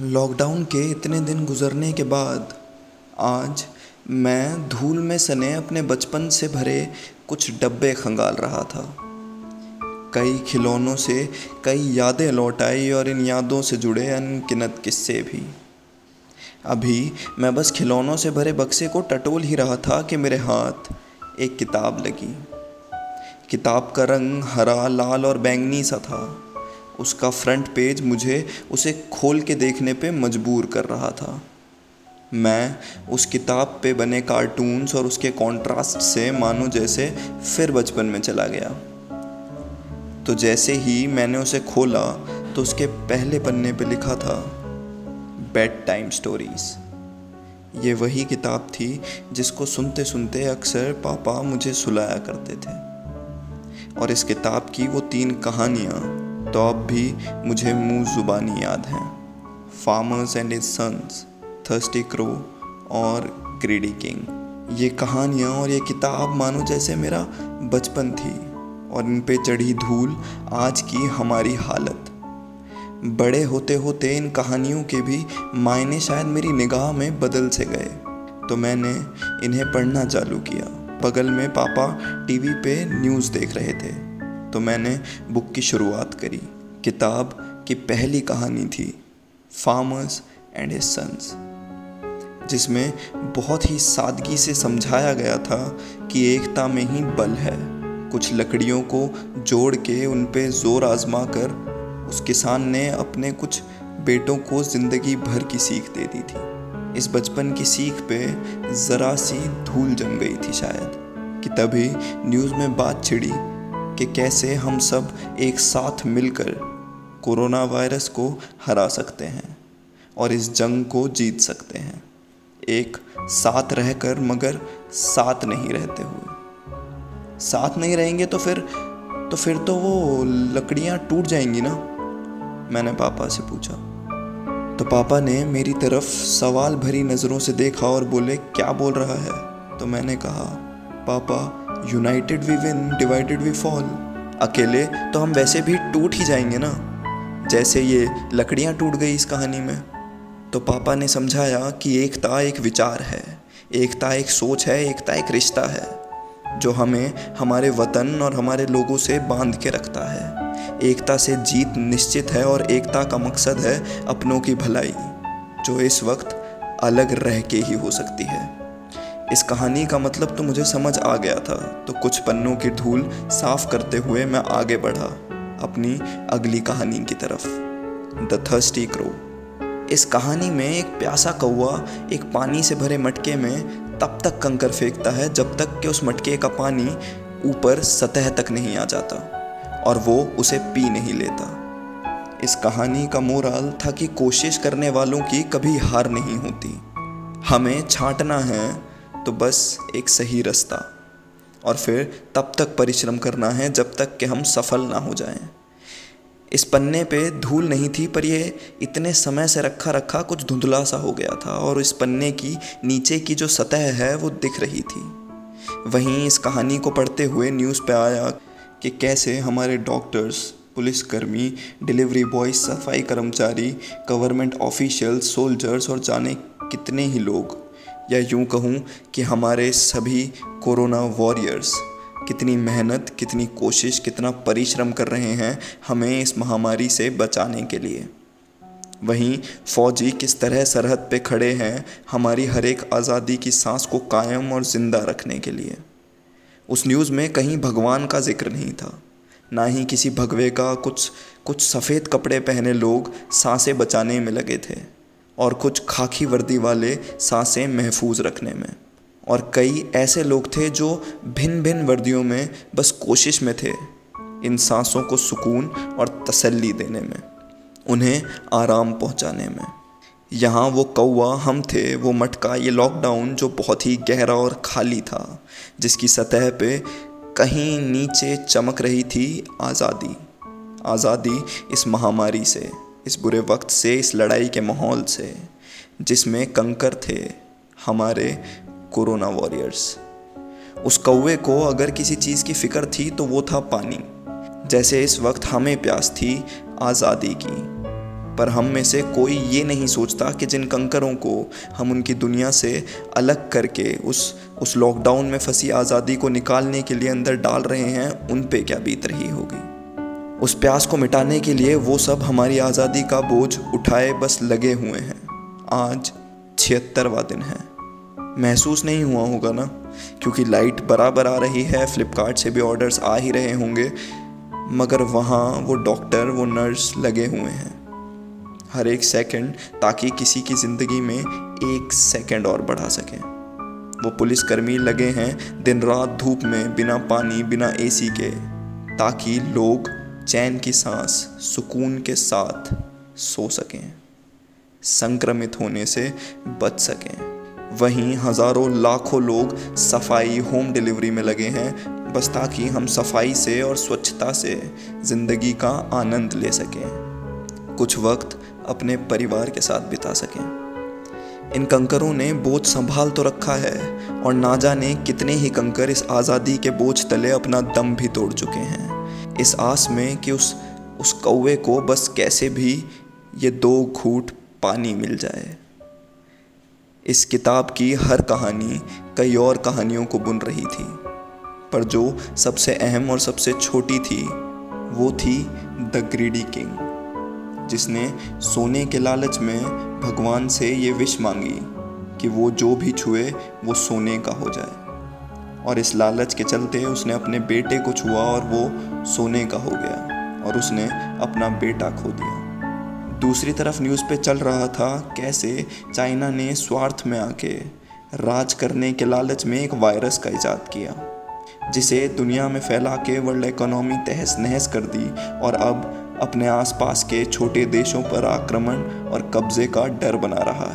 Lockdown के इतने दिन गुजरने के बाद आज मैं धूल में सने अपने बचपन से भरे कुछ डब्बे खंगाल रहा था। कई खिलौनों से कई यादें लौट आई और इन यादों से जुड़े अनगिनत किस्से भी। अभी मैं बस खिलौनों से भरे बक्से को टटोल ही रहा था कि मेरे हाथ एक किताब लगी। किताब का रंग हरा, लाल और बैंगनी सा था। उसका फ्रंट पेज मुझे उसे खोल के देखने पे मजबूर कर रहा था। मैं उस किताब पे बने कार्टून्स और उसके कॉन्ट्रास्ट से मानो जैसे फिर बचपन में चला गया। तो जैसे ही मैंने उसे खोला तो उसके पहले पन्ने पे लिखा था बेड टाइम स्टोरीज़ ये वही किताब थी जिसको सुनते सुनते अक्सर पापा मुझे सुलाया करते थे। और इस किताब की वो तीन कहानियाँ तो अब भी मुझे मुँह ज़ुबानी याद हैं। Farmers and is sons thirsty crow और ग्रीडी किंग ये कहानियाँ और ये किताब मानो जैसे मेरा बचपन थी और इन पे चढ़ी धूल आज की हमारी हालत। बड़े होते होते इन कहानियों के भी मायने शायद मेरी निगाह में बदल से गए। तो मैंने इन्हें पढ़ना चालू किया। बगल में पापा टीवी पे न्यूज़ देख रहे थे। तो मैंने बुक की शुरुआत करी। किताब की पहली कहानी थी फार्मर्स एंड हिज सन्स जिसमें बहुत ही सादगी से समझाया गया था कि एकता में ही बल है। कुछ लकड़ियों को जोड़ के उन पे ज़ोर आजमा कर उस किसान ने अपने कुछ बेटों को ज़िंदगी भर की सीख दे दी थी। इस बचपन की सीख पे ज़रा सी धूल जम गई थी शायद, कि तभी न्यूज़ में बात छिड़ी कि कैसे हम सब एक साथ मिलकर कोरोना वायरस को हरा सकते हैं और इस जंग को जीत सकते हैं। एक, साथ रहकर मगर साथ नहीं रहते हुए। साथ नहीं रहेंगे तो फिर तो फिर तो वो लकड़ियाँ टूट जाएँगी ना? मैंने पापा से पूछा। तो पापा ने मेरी तरफ़ सवाल भरी नज़रों से देखा और बोले, क्या बोल रहा है? तो मैंने कहा, पापा united we win divided we fall अकेले तो हम वैसे भी टूट ही जाएँगे ना? जैसे ये लकड़ियाँ टूट गई इस कहानी में तो पापा ने समझाया कि एकता एक विचार है, एकता एक सोच है, एकता एक रिश्ता है, जो हमें हमारे वतन और हमारे लोगों से बाँध के रखता है। एकता से जीत निश्चित है और एकता का मकसद है अपनों की भलाई, जो इस वक्त अलग रह के ही हो सकती है। इस कहानी का मतलब तो मुझे समझ आ गया था तो कुछ पन्नों की धूल साफ़ करते हुए मैं आगे बढ़ा। अपनी अगली कहानी की तरफ़। द थर्स्टी क्रो इस कहानी में एक प्यासा कौआ एक पानी से भरे मटके में तब तक कंकर फेंकता है जब तक कि उस मटके का पानी ऊपर सतह तक नहीं आ जाता और वो उसे पी नहीं लेता। इस कहानी का मोराल था कि कोशिश करने वालों की कभी हार नहीं होती। हमें छांटना है तो बस एक सही रास्ता। और फिर तब तक परिश्रम करना है जब तक कि हम सफल ना हो जाएँ। इस पन्ने पे धूल नहीं थी, पर ये इतने समय से रखा रखा कुछ धुंधला सा हो गया था और इस पन्ने की नीचे की जो सतह है वो दिख रही थी वहीं इस कहानी को पढ़ते हुए न्यूज़ पे आया कि कैसे हमारे डॉक्टर्स, पुलिसकर्मी, डिलीवरी बॉयज़ सफ़ाई कर्मचारी, गवर्नमेंट ऑफिशियल्स सोल्जर्स और जाने कितने ही लोग या यूँ कहूँ कि हमारे सभी कोरोना वॉरियर्स कितनी मेहनत, कितनी कोशिश, कितना परिश्रम कर रहे हैं हमें इस महामारी से बचाने के लिए। वहीं फौजी किस तरह सरहद पे खड़े हैं हमारी हर एक आज़ादी की सांस को कायम और ज़िंदा रखने के लिए। उस न्यूज़ में कहीं भगवान का ज़िक्र नहीं था, ना ही किसी भगवे का कुछ कुछ सफ़ेद कपड़े पहने लोग साँसें बचाने में लगे थे। और कुछ खाकी वर्दी वाले साँसें महफूज रखने में। और कई ऐसे लोग थे जो भिन्न भिन्न वर्दियों में बस कोशिश में थे इन सांसों को सुकून और तसल्ली देने में, उन्हें आराम पहुँचाने में। यहाँ वो कौवा हम थे, वो मटका, ये लॉकडाउन जो बहुत ही गहरा और खाली था, जिसकी सतह पे कहीं नीचे चमक रही थी आज़ादी आज़ादी इस महामारी से। इस बुरे वक्त से, इस लड़ाई के माहौल से, जिसमें कंकर थे हमारे कोरोना वॉरियर्स। उस कौवे को अगर किसी चीज़ की फ़िक्र थी तो वो था पानी। जैसे इस वक्त हमें प्यास थी, आज़ादी की। पर हम में से कोई ये नहीं सोचता कि जिन कंकरों को हम उनकी दुनिया से अलग करके उस उस लॉकडाउन में फंसी आज़ादी को निकालने के लिए अंदर डाल रहे हैं, उन पे क्या बीत रही होगी? उस प्यास को मिटाने के लिए वो सब हमारी आज़ादी का बोझ उठाए बस लगे हुए हैं। आज छिहत्तरवा दिन है। महसूस नहीं हुआ होगा ना? क्योंकि लाइट बराबर आ रही है, फ्लिपकार्ट से भी ऑर्डर्स आ ही रहे होंगे, मगर वहाँ वो डॉक्टर, वो नर्स लगे हुए हैं। हर एक सेकंड ताकि किसी की ज़िंदगी में एक सेकंड और बढ़ा सकें। वो पुलिसकर्मी लगे हैं, दिन रात धूप में, बिना पानी, बिना एसी के, ताकि लोग चैन की सांस सुकून के साथ सो सकें, संक्रमित होने से बच सकें। वहीं हज़ारों लाखों लोग सफ़ाई होम डिलीवरी में लगे हैं, बस ताकि हम सफ़ाई से और स्वच्छता से ज़िंदगी का आनंद ले सकें। कुछ वक्त अपने परिवार के साथ बिता सकें। इन कंकरों ने बोझ संभाल तो रखा है, और ना जाने कितने ही कंकर इस आज़ादी के बोझ तले अपना दम भी तोड़ चुके हैं। इस आस में कि उस उस कौवे को बस कैसे भी ये दो घूट पानी मिल जाए। इस किताब की हर कहानी कई और कहानियों को बुन रही थी, पर जो सबसे अहम और सबसे छोटी थी, वो थी द ग्रीडी किंग, जिसने सोने के लालच में भगवान से ये विश मांगी कि वो जो भी छुए, वो सोने का हो जाए। और इस लालच के चलते उसने अपने बेटे को छुआ और वो सोने का हो गया और उसने अपना बेटा खो दिया। दूसरी तरफ़ न्यूज़ पे चल रहा था कैसे चाइना ने स्वार्थ में आके राज करने के लालच में एक वायरस का ईजाद किया, जिसे दुनिया में फैला के वर्ल्ड इकोनॉमी तहस नहस कर दी और अब अपने आसपास के छोटे देशों पर आक्रमण और कब्ज़े का डर बना रहा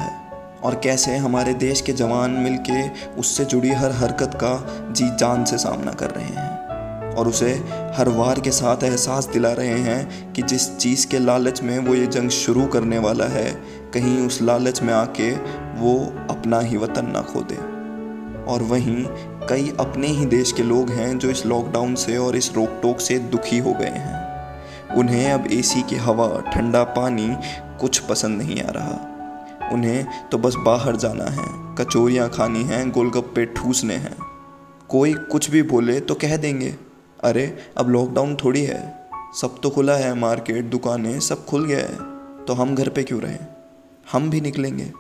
और कैसे हमारे देश के जवान मिलके उससे जुड़ी हर हरकत का जी जान से सामना कर रहे हैं और उसे हर वार के साथ एहसास दिला रहे हैं कि जिस चीज़ के लालच में वो ये जंग शुरू करने वाला है, कहीं उस लालच में आके वो अपना ही वतन ना खो दे और वहीं कई अपने ही देश के लोग हैं जो इस लॉकडाउन से और इस रोक टोक से दुखी हो गए हैं। उन्हें अब एसी की हवा, ठंडा पानी कुछ पसंद नहीं आ रहा। उन्हें तो बस बाहर जाना है। कचोरियाँ खानी हैं, गोलगप्पे ठूसने हैं। कोई कुछ भी बोले तो कह देंगे, अरे, अब लॉकडाउन थोड़ी है। सब तो खुला है मार्केट दुकानें सब खुल गया है। तो हम घर पे क्यों रहें? हम भी निकलेंगे।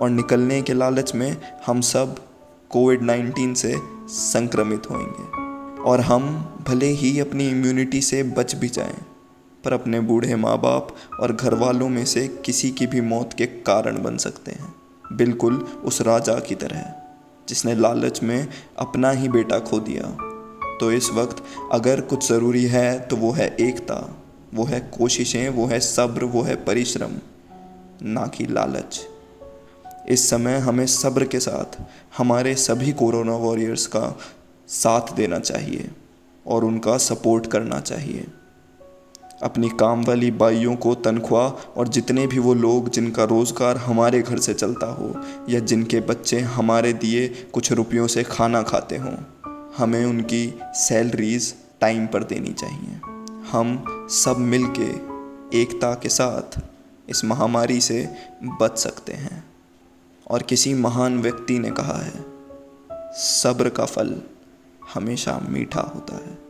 और निकलने के लालच में हम सब कोविड नाइन्टीन से संक्रमित होंगे और हम भले ही अपनी इम्यूनिटी से बच भी जाएँ। पर अपने बूढ़े माँ बाप और घर वालों में से किसी की भी मौत के कारण बन सकते हैं। बिल्कुल उस राजा की तरह, जिसने लालच में अपना ही बेटा खो दिया। तो इस वक्त अगर कुछ ज़रूरी है तो वो है एकता, वो है कोशिशें, वो है सब्र, वो है परिश्रम, ना कि लालच। इस समय हमें सब्र के साथ हमारे सभी कोरोना वॉरियर्स का साथ देना चाहिए और उनका सपोर्ट करना चाहिए। अपनी काम वाली बाइयों को तनख्वाह और जितने भी वो लोग जिनका रोज़गार हमारे घर से चलता हो या जिनके बच्चे हमारे दिए कुछ रुपयों से खाना खाते हों, हमें उनकी सैलरीज टाइम पर देनी चाहिए। हम सब मिल के एकता के साथ इस महामारी से बच सकते हैं। और किसी महान व्यक्ति ने कहा है, सब्र का फल हमेशा मीठा होता है।